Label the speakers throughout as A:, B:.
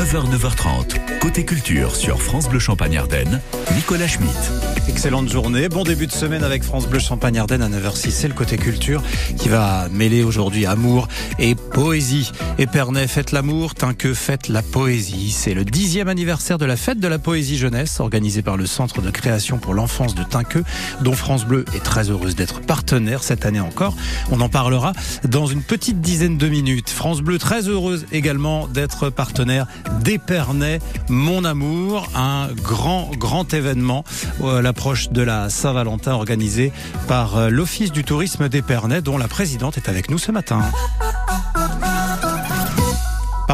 A: 9h, 9h30. Côté culture sur France Bleu Champagne Ardenne, Nicolas Schmitt.
B: Excellente journée, bon début de semaine avec France Bleu Champagne Ardenne à 9h06. C'est le côté culture qui va mêler aujourd'hui amour et poésie. Épernay fête l'amour, que fête la poésie. C'est le dixième anniversaire de la fête de la poésie jeunesse organisée par le Centre de création pour l'enfance de Tinqueux, dont France Bleu est très heureuse d'être partenaire cette année encore. On en parlera dans une petite dizaine de minutes. France Bleu très heureuse également d'être partenaire d'Épernay Mon Amour, un grand, grand événement à l'approche de la Saint-Valentin organisé par euh, l'Office du tourisme d'Épernay dont la présidente est avec nous ce matin.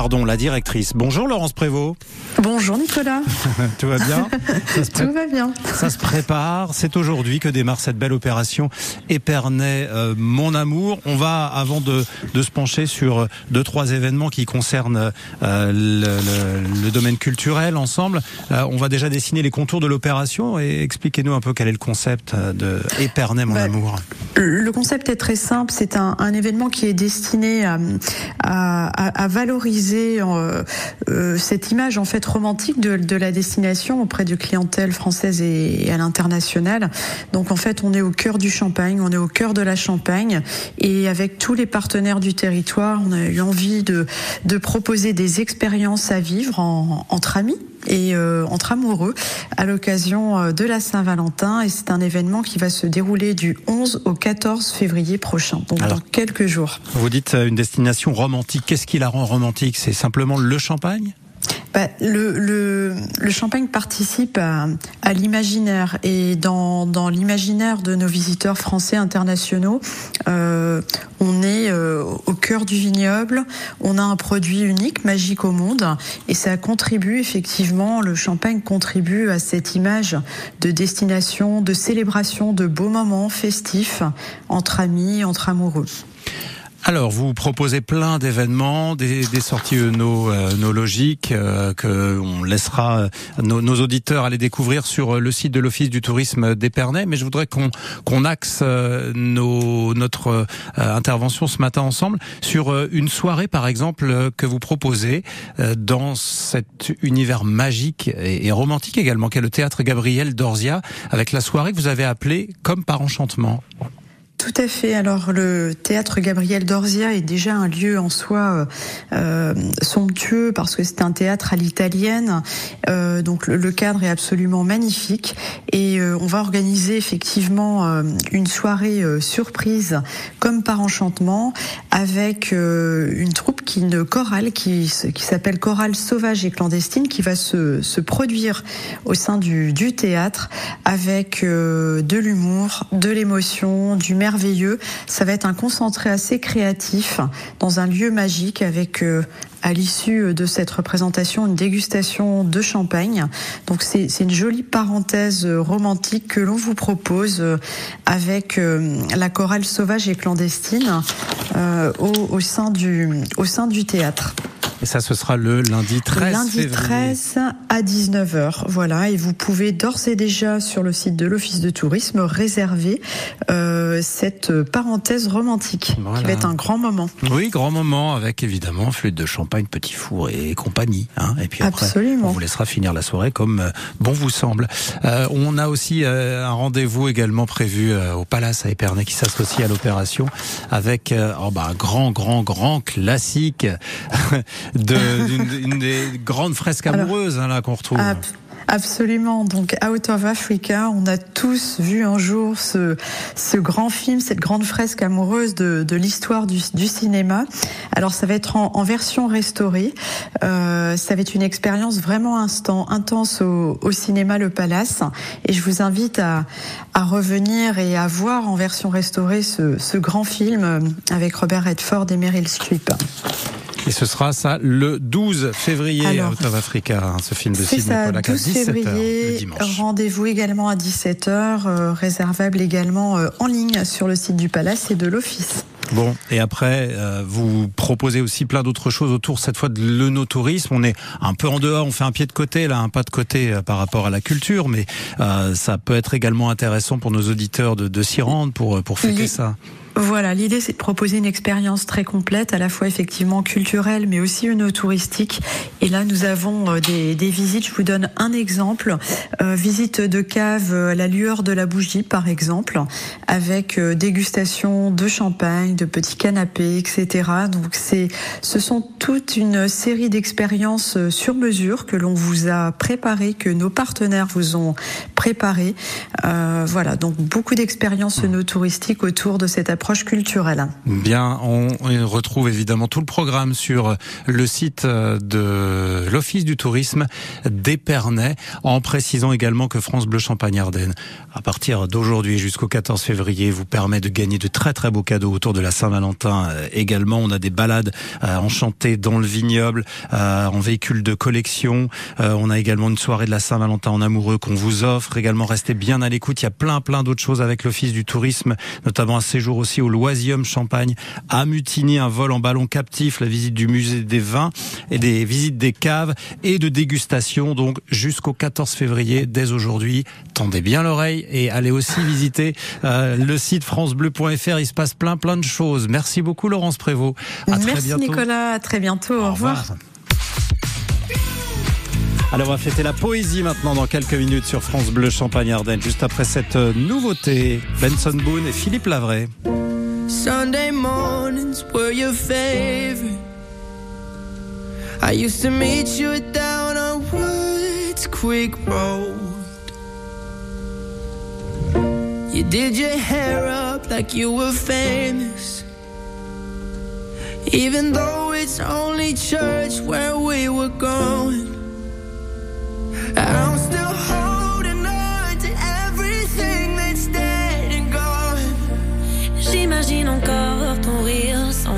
B: Pardon, la directrice. Bonjour Laurence Prévost.
C: Bonjour Nicolas.
B: Tout va bien
C: Tout va bien.
B: Ça se prépare. C'est aujourd'hui que démarre cette belle opération Épernay euh, Mon Amour. On va, avant de, de, se pencher sur euh, deux, trois événements qui concernent euh, le, le, domaine culturel ensemble, euh, on va déjà dessiner les contours de l'opération et expliquez-nous un peu quel est le concept de Épernay Mon
C: bah,
B: Amour.
C: Le concept est très simple. C'est un, un, événement qui est destiné à, à, à valoriser euh, cette image en fait romantique de, la destination auprès de clientèle française et, à l'international. Donc en fait, on est au cœur du Champagne, on est au cœur de la Champagne, et avec tous les partenaires du territoire, on a eu envie de, proposer des expériences à vivre en, entre amis et euh, entre amoureux à l'occasion de la Saint-Valentin. Et c'est un événement qui va se dérouler du 11 au 14 février prochain, donc Alors, dans quelques jours.
B: Vous dites une destination romantique. Qu'est-ce qui la rend romantique? C'est simplement le champagne?
C: Bah, le, champagne participe à, l'imaginaire. Et dans, dans l'imaginaire de nos visiteurs français internationaux, euh, on est euh, au cœur du vignoble, on a un produit unique, magique au monde, et ça contribue effectivement, le champagne contribue à cette image de destination, de célébration, de beaux moments festifs entre amis, entre amoureux.
B: Alors, vous proposez plein d'événements, des, des, sorties œnologiques euh, que on laissera euh, nos, nos, auditeurs aller découvrir sur le site de l'Office du tourisme d'Épernay. Mais je voudrais qu'on qu'on axe euh, nos, notre euh, intervention ce matin ensemble sur euh, une soirée, par exemple, que vous proposez dans cet univers magique et, et romantique également, qu'est le théâtre Gabriel Dorzia, avec la soirée que vous avez appelée Comme par enchantement.
C: Tout à fait. Alors le théâtre Gabriel Dorzia est déjà un lieu en soi euh, somptueux parce que c'est un théâtre à l'italienne. Euh, donc le, cadre est absolument magnifique et euh, on va organiser effectivement euh, une soirée euh, surprise comme par enchantement avec euh, une troupe qui une chorale qui, s'appelle Chorale sauvage et clandestine qui va se, produire au sein du, théâtre avec de l'humour, de l'émotion, du merveilleux. Ça va être un concentré assez créatif dans un lieu magique avec euh, à l'issue de cette représentation une dégustation de champagne. Donc c'est une jolie parenthèse romantique que l'on vous propose avec euh, la chorale sauvage et clandestine euh, au, au sein du théâtre.
B: Et ça, ce sera le lundi 13
C: Lundi
B: février.
C: 13 à 19h. Voilà. Et vous pouvez d'ores et déjà sur le site de l'Office de tourisme réserver euh, cette parenthèse romantique voilà. qui va être un grand moment.
B: Oui, grand moment avec évidemment flûte de champagne, petit four et compagnie. Hein. Et puis après,
C: Absolument.
B: on vous laissera finir la soirée comme euh, bon vous semble. Euh, on a aussi euh, un rendez-vous également prévu euh, au Palace à Épernay qui s'associe à l'opération avec oh bah, un grand, grand, grand classique d'une de, des grandes fresques amoureuses hein, là qu'on retrouve.
C: Absolument. Donc, Out of Africa, on a tous vu un jour ce, ce grand film, cette grande fresque amoureuse de, de l'histoire du, du, cinéma. Alors, ça va être en, en version restaurée. Euh, ça va être une expérience vraiment instant, intense au, au, cinéma Le Palace. Et je vous invite à, à revenir et à voir en version restaurée ce, ce grand film avec Robert Redford et Meryl Streep.
B: Et ce sera ça le 12 février Alors, Out of Africa, hein, ce film de Sidney Pollack à 17h
C: Rendez-vous également à 17h, euh, réservable également euh, en ligne sur le site du Palace et de l'Office.
B: Bon, et après, euh, vous proposez aussi plein d'autres choses autour, cette fois de l'œnotourisme. On est un peu en dehors, on fait un pied de côté, là, un pas de côté euh, par rapport à la culture, mais euh, ça peut être également intéressant pour nos auditeurs de, de s'y rendre pour, pour fêter ça.
C: Voilà, l'idée c'est de proposer une expérience très complète, à la fois effectivement culturelle, mais aussi une touristique. Et là, nous avons euh, des, visites. Je vous donne un exemple euh, visite de cave à la lueur de la bougie, par exemple, avec euh, dégustation de champagne, de petits canapés, etc. Donc c'est, ce sont toute une série d'expériences euh, sur mesure que l'on vous a préparées, que nos partenaires vous ont préparées. Euh, voilà, donc beaucoup d'expériences no touristiques autour de cette approche
B: Bien, on retrouve évidemment tout le programme sur le site de l'Office du tourisme d'Épernay, en précisant également que France Bleu Champagne Ardenne, à partir d'aujourd'hui jusqu'au 14 février, vous permet de gagner de très très beaux cadeaux autour de la Saint-Valentin. Euh, également, on a des balades euh, enchantées dans le vignoble, euh, en véhicule de collection. on a également une soirée de la Saint-Valentin en amoureux qu'on vous offre. Également, restez bien à l'écoute. Il y a plein plein d'autres choses avec l'Office du tourisme, notamment un séjour aussi au Loisium Champagne, à Mutigny, un vol en ballon captif, la visite du musée des vins et des visites des caves et de dégustation. Donc jusqu'au 14 février, dès aujourd'hui, tendez bien l'oreille et allez aussi visiter euh, le site francebleu.fr. Il se passe plein plein de choses. Merci beaucoup Laurence Prévost.
C: À Merci Nicolas, à très bientôt. Au, revoir. revoir.
B: Alors on va fêter la poésie maintenant dans quelques minutes sur France Bleu Champagne Ardenne, juste après cette nouveauté. Benson Boone et Philippe Lavray. Sunday mornings were your favorite. I used to meet you down on Woods Creek Road. You did your hair up like you were famous. Even though it's only church where we were going.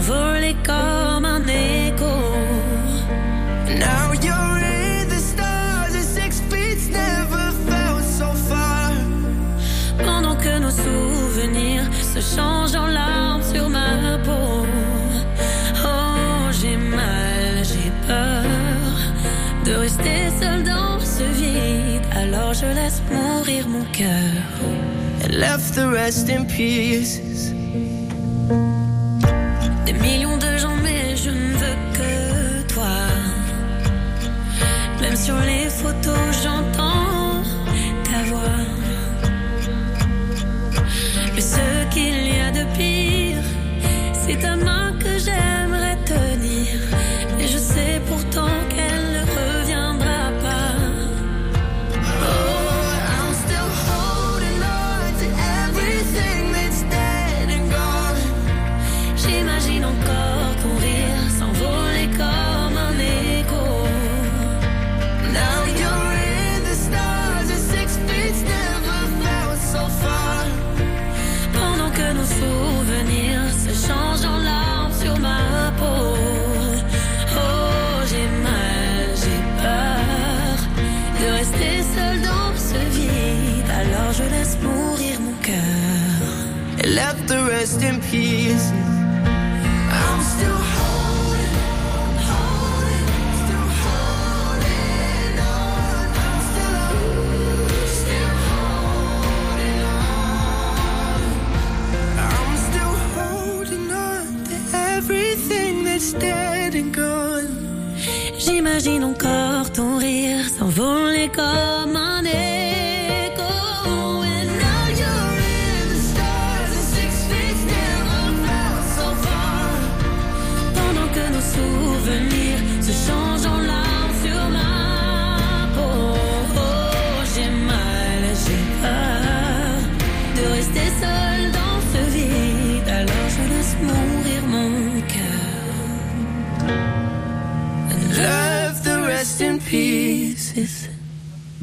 B: S'envoler comme un écho. Now you're in the stars, and six feet never felt so far. Pendant que nos souvenirs se changent en larmes sur ma peau. Oh, j'ai mal, j'ai peur de rester seul dans alors je laisse mourir mon cœur. And left the rest in pieces. J'imagine encore ton rire s'envoler comme un écho.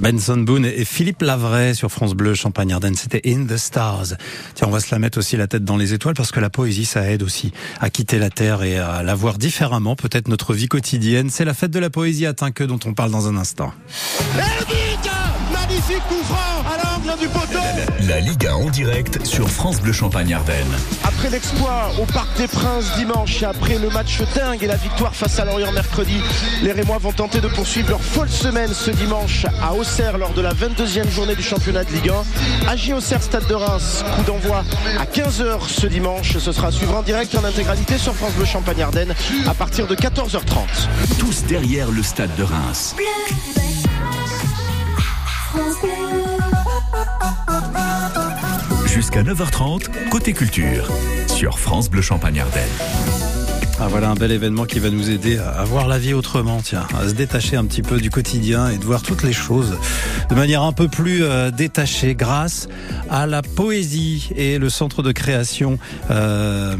B: Benson Boone et Philippe Lavray sur France Bleu Champagne Ardenne, c'était In the Stars. Tiens, on va se la mettre aussi la tête dans les étoiles parce que la poésie, ça aide aussi à quitter la terre et à la voir différemment, peut-être notre vie quotidienne. C'est la fête de la poésie à Tinqueux dont on parle dans un instant.
D: Magnifique coup franc à l'angle du poteau.
A: La Ligue 1 en direct sur France Bleu Champagne Ardenne.
D: Après l'exploit au Parc des Princes dimanche et après le match dingue et la victoire face à Lorient mercredi, les Rémois vont tenter de poursuivre leur folle semaine ce dimanche à Auxerre lors de la 22e journée du championnat de Ligue 1. AG Auxerre Stade de Reims, coup d'envoi à 15h ce dimanche. Ce sera à suivre en direct en intégralité sur France Bleu Champagne Ardenne à partir de 14h30.
A: Tous derrière le stade de Reims. Jusqu'à 9h30, côté culture, sur France Bleu Champagne Ardenne.
B: Ah voilà un bel événement qui va nous aider à voir la vie autrement, tiens, à se détacher un petit peu du quotidien et de voir toutes les choses de manière un peu plus euh, détachée grâce à la poésie et le centre de création euh,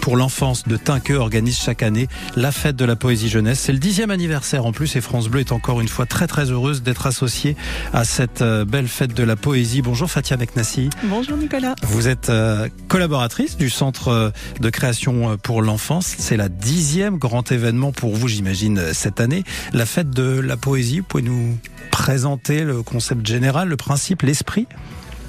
B: pour l'enfance de Tinqueux organise chaque année la fête de la poésie jeunesse. C'est le dixième anniversaire en plus et France Bleu est encore une fois très très heureuse d'être associée à cette euh, belle fête de la poésie. Bonjour Fatia Meknassi.
E: Bonjour Nicolas.
B: Vous êtes euh, collaboratrice du centre euh, de création pour l'enfance. C'est la dixième grand événement pour vous, j'imagine, cette année. La fête de la poésie. Vous pouvez nous présenter le concept général, le principe, l'esprit?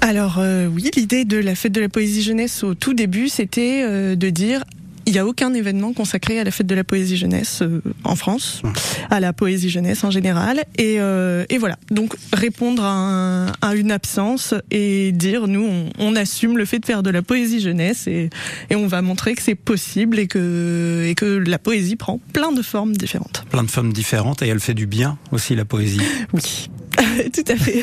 E: Alors euh, oui, l'idée de la fête de la poésie jeunesse au tout début, c'était euh, de dire il n'y a aucun événement consacré à la fête de la poésie jeunesse euh, en France, à la poésie jeunesse en général. Et, euh, et voilà, donc répondre à, un- à une absence et dire, nous, on, on assume le fait de faire de la poésie jeunesse et, et on va montrer que c'est possible et que, et que la poésie prend plein de formes différentes.
B: Plein de femmes différentes et elle fait du bien aussi, la poésie.
E: Oui, tout à fait.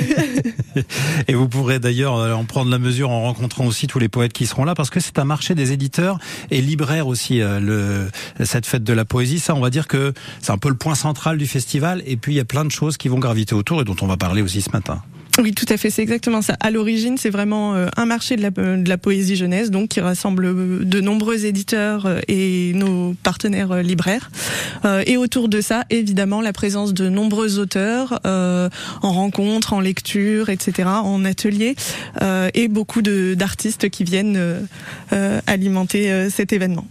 B: Et vous pourrez d'ailleurs euh, en prendre la mesure en rencontrant aussi tous les poètes qui seront là, parce que c'est un marché des éditeurs et libraires aussi, euh, le, cette fête de la poésie. Ça, on va dire que c'est un peu le point central du festival. Et puis, il y a plein de choses qui vont graviter autour et dont on va parler aussi ce matin.
E: Oui, tout à fait, c'est exactement ça. À l'origine, c'est vraiment euh, un marché de la, de la poésie jeunesse, donc qui rassemble euh, de nombreux éditeurs euh, et nos partenaires libraires. Et autour de ça, évidemment, la présence de nombreux auteurs en rencontres, en lecture, etc., en ateliers, euh, et beaucoup de- d'artistes qui viennent alimenter cet événement.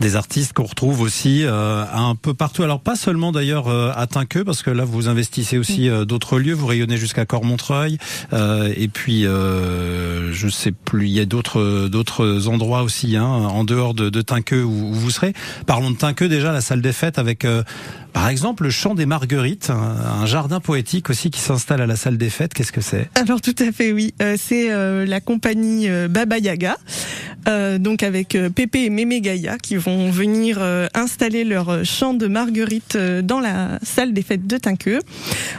B: Des artistes qu'on retrouve aussi un peu partout. Alors pas seulement d'ailleurs à Tinqueux, parce que là vous investissez aussi d'autres lieux. Vous rayonnez jusqu'à Cormontreuil, euh, et puis euh, je sais plus. Il y a d'autres d'autres endroits aussi, hein, en dehors de, de Tinqueux où, vous serez. Parlons de Tinqueux déjà, la salle des fêtes avec. euh, par exemple, le chant des Marguerites, un, jardin poétique aussi qui s'installe à la salle des fêtes. Qu'est-ce que c'est?
E: Alors tout à fait, oui. C'est la compagnie Baba Yaga, euh, donc avec euh, Pépé et Mémé Gaïa, qui vont venir euh, installer leur euh, chant de marguerite dans la salle des fêtes de Tinqueux,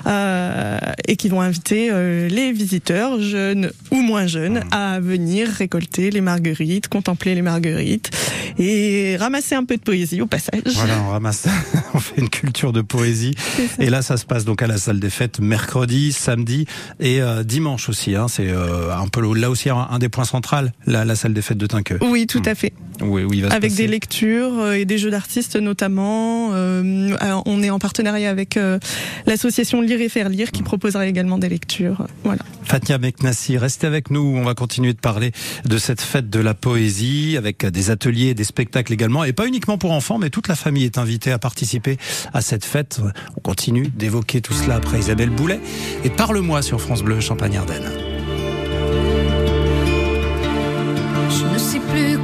E: euh, et qui vont inviter euh, les visiteurs, jeunes ou moins jeunes, à venir récolter les marguerites, contempler les marguerites et ramasser un peu de poésie au passage.
B: Voilà, on ramasse, on fait une culture de poésie. Et là, ça se passe donc à la salle des fêtes mercredi, samedi et euh, dimanche aussi. Hein, c'est euh, un peu là aussi un, un des points centraux, la, la salle des fêtes de Tinqueux.
E: Oui, tout à fait.
B: Oui, oui, il va se
E: avec des lectures euh, et des jeux d'artistes notamment. Euh, on est en partenariat avec euh, l'association Lire et faire lire qui proposera également des lectures. Voilà.
B: Fatia Meknassi, restez avec nous. On va continuer de parler de cette fête de la poésie avec des ateliers, des spectacles également. Et pas uniquement pour enfants, mais toute la famille est invitée à participer à cette fête. On continue d'évoquer tout cela après Isabelle Boulet. Et parle-moi sur France Bleu Champagne-Ardenne.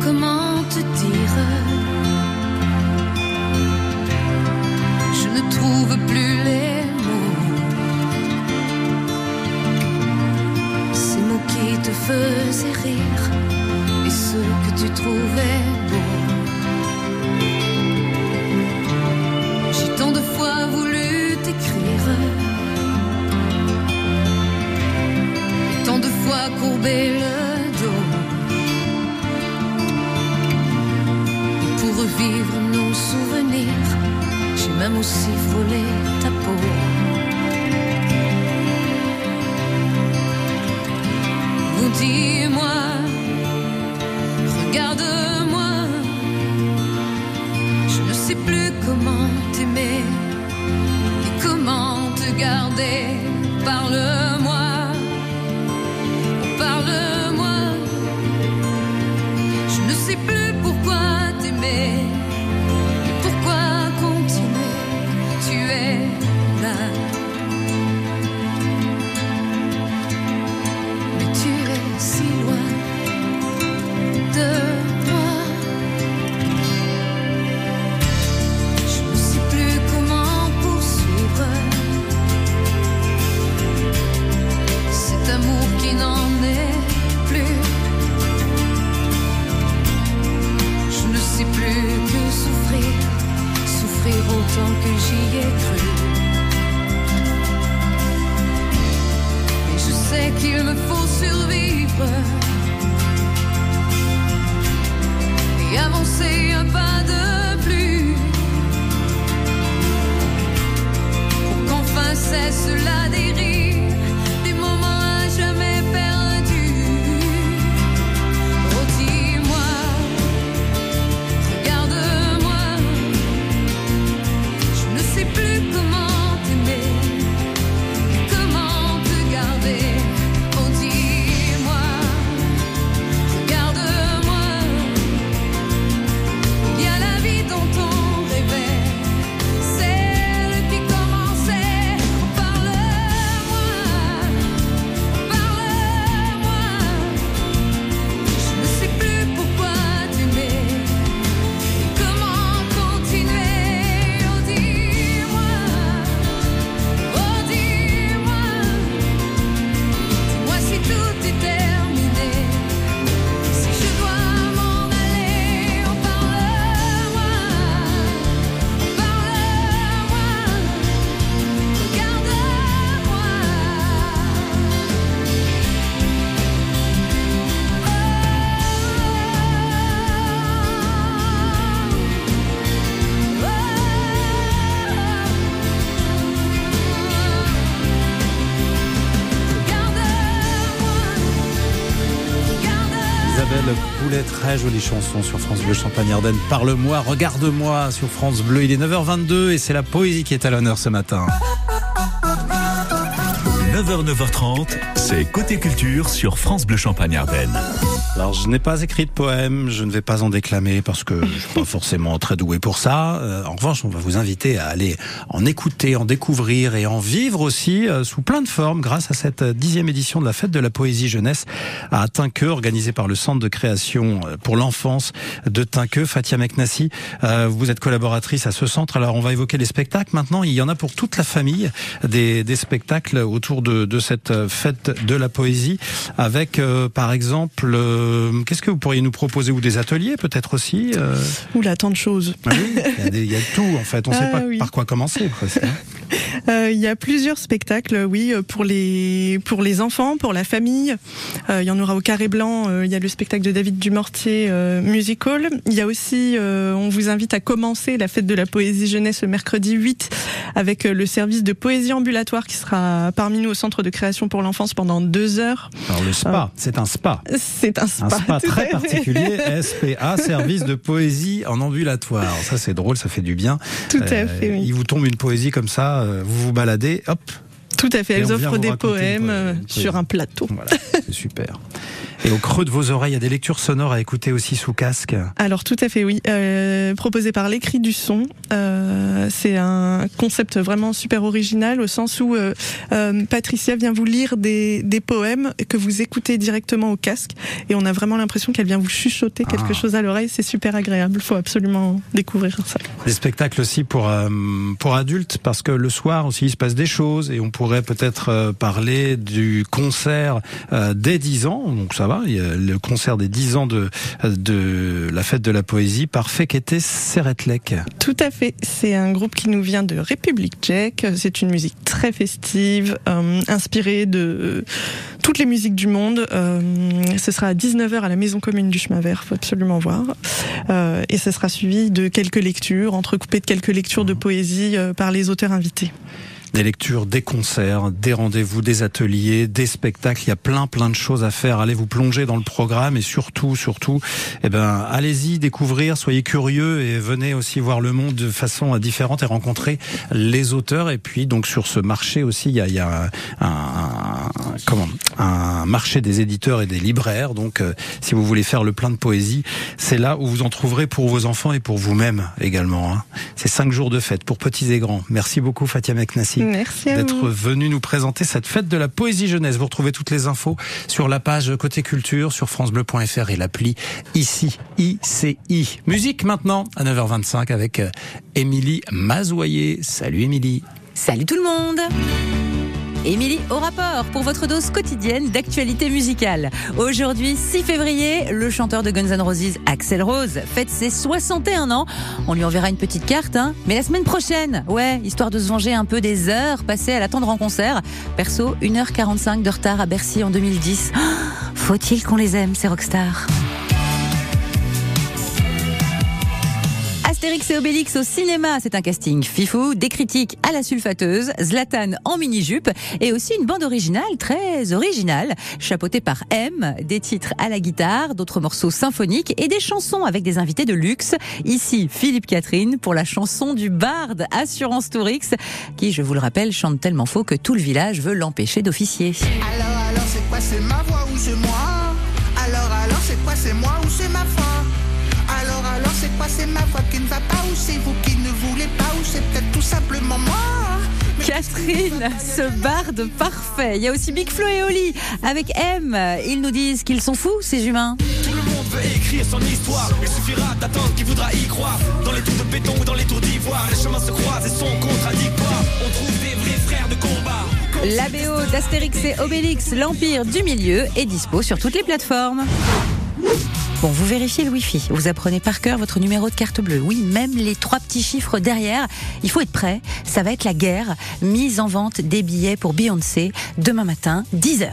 F: Comment te dire. Je ne trouve plus les mots. Ces mots qui te faisaient rire et ceux que tu trouvais beaux. J'ai tant de fois voulu t'écrire. Tant de fois courbé le revivre nos souvenirs. J'ai même aussi frôlé ta peau. Oh, dis-moi, regarde-moi. Je ne sais plus comment t'aimer et comment te garder. Parle-moi, oh,
B: jolie chanson sur France Bleu Champagne-Ardenne. Parle-moi, regarde-moi sur France Bleu. Il est 9h22 et c'est la poésie qui est à l'honneur ce matin.
A: 9h, 9h30, c'est Côté Culture sur France Bleu Champagne-Ardenne.
B: Alors, je n'ai pas écrit de poème, je ne vais pas en déclamer parce que je suis pas forcément très doué pour ça. Euh, en revanche, on va vous inviter à aller en écouter, en découvrir et en vivre aussi euh, sous plein de formes grâce à cette dixième édition de la fête de la poésie jeunesse à Tinqueux, organisée par le Centre de création euh, pour l'enfance de Tinqueux. Fatia Meknassi, vous êtes collaboratrice à ce centre. Alors, on va évoquer les spectacles. Maintenant, il y en a pour toute la famille des, des spectacles autour de, de, cette fête de la poésie avec, par exemple, euh, qu'est-ce que vous pourriez nous proposer ou des ateliers peut-être aussi
E: euh Oula, tant de choses.
B: Ah oui, il, y a tout en fait. On ne sait ah pas par quoi commencer. Hein.
E: Euh, il y a plusieurs spectacles, oui, pour les pour les enfants, pour la famille. il y en aura au Carré Blanc. il y a le spectacle de David Dumortier musical. Il y a aussi, on vous invite à commencer la fête de la poésie jeunesse le mercredi 8 avec le service de poésie ambulatoire qui sera parmi nous au centre de création pour l'enfance pendant deux heures.
B: Alors le spa, c'est un spa.
E: C'est un spa.
B: Un spa très particulier, SPA, service de poésie en ambulatoire. Ça c'est drôle, ça fait du bien.
E: Tout à euh, fait.
B: Il vous tombe une poésie comme ça, euh, vous vous baladez, hop.
E: Tout à fait. Elles offrent des poèmes euh, sur un plateau.
B: Voilà, c'est super. Et au creux de vos oreilles, il y a des lectures sonores à écouter aussi sous casque.
E: Alors tout à fait, oui. Euh, proposé par l'écrit du son. Euh, c'est un concept vraiment super original au sens où euh, euh, Patricia vient vous lire des, des, poèmes que vous écoutez directement au casque et on a vraiment l'impression qu'elle vient vous chuchoter quelque ah. chose à l'oreille. C'est super agréable. Il faut absolument découvrir ça.
B: Des spectacles aussi pour euh, pour adultes parce que le soir aussi il se passe des choses et on pourrait peut-être parler du concert dès 10 ans. Donc ça va il y a le concert des 10 ans de, la fête de la poésie par Fekete Seretlek.
E: Tout à fait. C'est un groupe qui nous vient de République tchèque. C'est une musique très festive, euh, inspirée de toutes les musiques du monde. Euh, ce sera à 19h à la Maison commune du chemin vert, faut absolument voir. Euh, et ce sera suivi de quelques lectures, entrecoupées de quelques lectures de poésie par les auteurs invités
B: des lectures, des concerts, des rendez-vous, des ateliers, des spectacles. Il y a plein, plein de choses à faire. Allez vous plonger dans le programme et surtout, surtout, eh ben, allez-y découvrir, soyez curieux et venez aussi voir le monde de façon différente et rencontrer les auteurs. Et puis, donc, sur ce marché aussi, il y a, il y a un, comment, un marché des éditeurs et des libraires. Donc, euh, si vous voulez faire le plein de poésie, c'est là où vous en trouverez pour vos enfants et pour vous-même également. Hein. C'est cinq jours de fête pour petits et grands. Merci beaucoup, Fatia Meknassi d'être venu nous présenter cette fête de la poésie jeunesse. Vous retrouvez toutes les infos sur la page Côté Culture sur francebleu.fr et l'appli ici, ICI. Musique maintenant à 9h25 avec euh, Émilie Mazoyer. Salut Émilie.
G: Salut tout le monde Émilie au rapport pour votre dose quotidienne d'actualité musicale. Aujourd'hui, 6 février, le chanteur de Guns N' Roses, Axel Rose, fête ses 61 ans. On lui enverra une petite carte, hein. Mais la semaine prochaine, ouais, histoire de se venger un peu des heures passées à l'attendre en concert. Perso, 1h45 de retard à Bercy en 2010. Faut-il qu'on les aime, ces rockstars? Astérix et Obélix au cinéma, c'est un casting fifou, des critiques à la sulfateuse, Zlatan en mini-jupe et aussi une bande originale très originale, chapeautée par M, des titres à la guitare, d'autres morceaux symphoniques et des chansons avec des invités de luxe. Ici, Philippe Catherine pour la chanson du barde Assurance Tourix, qui, je vous le rappelle, chante tellement faux que tout le village veut l'empêcher d'officier.
H: Alors, alors, c'est quoi, c'est ma voix ou c'est moi?
G: Catherine, ce barde parfait. Il y a aussi Big Flo et Oli avec M. Ils nous disent qu'ils sont fous, ces humains.
I: Tout le monde veut écrire son histoire. Il suffira d'attendre qui voudra y croire. Dans les tours de béton ou dans les tours d'ivoire, les chemins se croisent et sont contradictoires. On trouve des vrais frères de combat.
G: La BO d'Astérix et Obélix, l'Empire du Milieu, est dispo sur toutes les plateformes. Bon, vous vérifiez le Wi-Fi. Vous apprenez par cœur votre numéro de carte bleue. Oui, même les trois petits chiffres derrière. Il faut être prêt. Ça va être la guerre. Mise en vente des billets pour Beyoncé demain matin, 10h.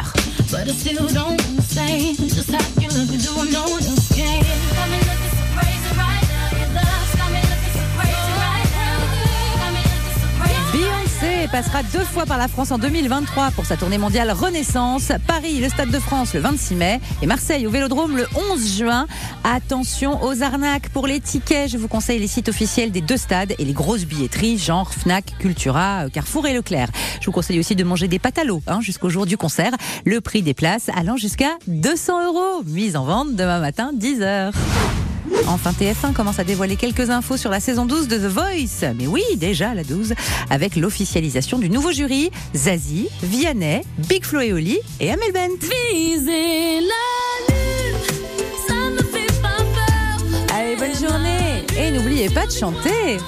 G: Beyoncé passera deux fois par la France en 2023 pour sa tournée mondiale Renaissance. Paris, le Stade de France le 26 mai et Marseille au Vélodrome le 11 juin. Attention aux arnaques pour les tickets. Je vous conseille les sites officiels des deux stades et les grosses billetteries genre Fnac, Cultura, Carrefour et Leclerc. Je vous conseille aussi de manger des pâtes à l'eau hein, jusqu'au jour du concert. Le prix des places allant jusqu'à 200 euros. Mise en vente demain matin 10h. Enfin, TF1 commence à dévoiler quelques infos sur la saison 12 de The Voice. Mais oui, déjà la 12, avec l'officialisation du nouveau jury, Zazie, Vianney, Big Flo et Oli et Amel Bent.
F: Viser la lune, ça me fait pas peur.
G: Allez, bonne journée Et n'oubliez pas de chanter.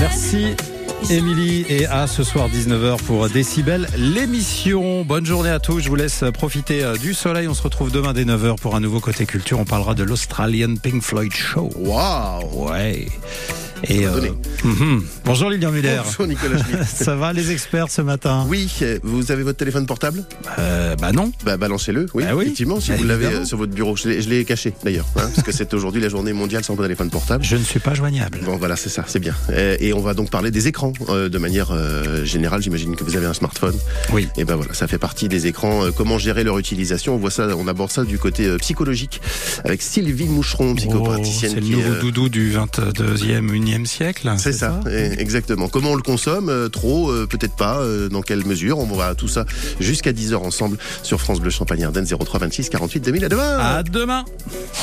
B: Merci. Émilie et à ce soir 19h pour Décibel, l'émission. Bonne journée à tous. Je vous laisse profiter euh, du soleil. On se retrouve demain dès 9h pour un nouveau côté culture. On parlera de l'Australian Pink Floyd Show.
D: Waouh
B: Ouais. Et euh,
D: donner.
B: mhm. bonjour Lilian Muller.
D: Bonjour Nicolas Schmitt.
B: Ça va les experts ce matin?
D: Oui, euh, vous avez votre téléphone portable?
B: Euh, Bah non.
D: Bah balancez-le, oui,
B: Bah oui.
D: effectivement, si
B: Bah
D: vous l'avez euh, sur votre bureau. Je l'ai- caché d'ailleurs, hein, parce que c'est aujourd'hui la journée mondiale sans téléphone portable.
B: Je ne suis pas joignable.
D: Bon voilà, c'est ça, c'est bien. Euh, Et on va donc parler des écrans euh, de manière euh, générale. J'imagine que vous avez un smartphone.
B: Oui.
D: Et ben voilà, ça fait partie des écrans. Euh, comment gérer leur utilisation? On voit ça, on aborde ça du côté euh, psychologique avec Sylvie Moucheron,
B: Oh,
D: psychopraticienne.
B: c'est le nouveau
D: euh,
B: doudou du 22e, 1e siècle.
D: C'est ça, exactement. Comment on le consomme euh, Trop, euh, peut-être pas. euh, dans quelle mesure On va tout ça jusqu'à 10h ensemble sur France Bleu Champagne Ardenne 03 26 48 2000. À demain
B: À demain.